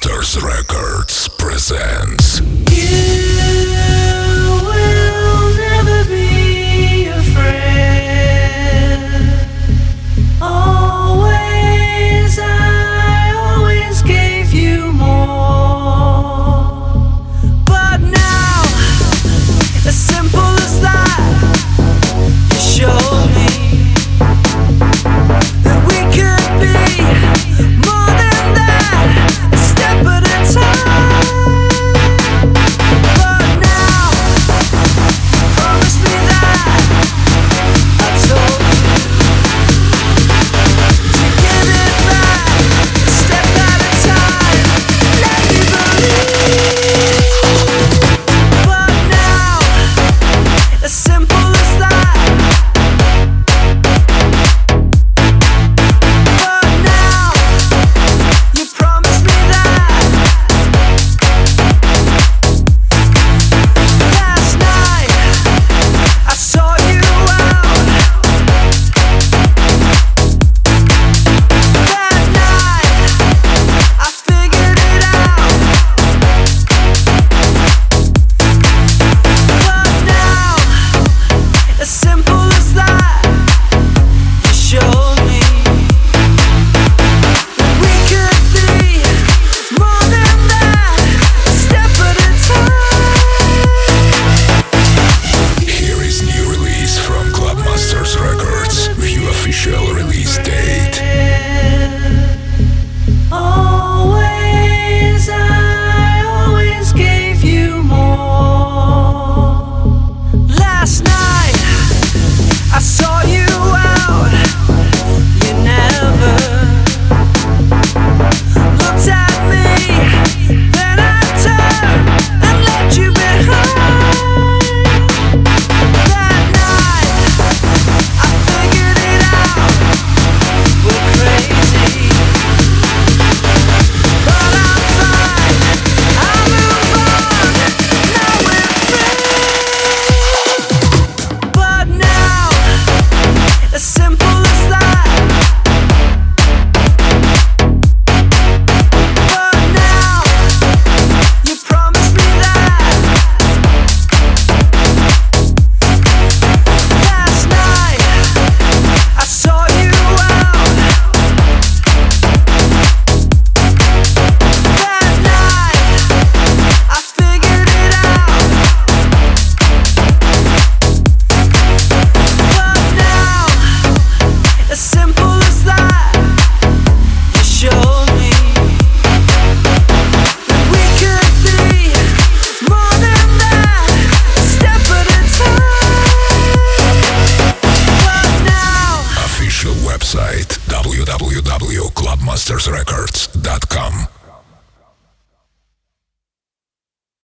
Clubmasters Records presents. You www.clubmastersrecords.com.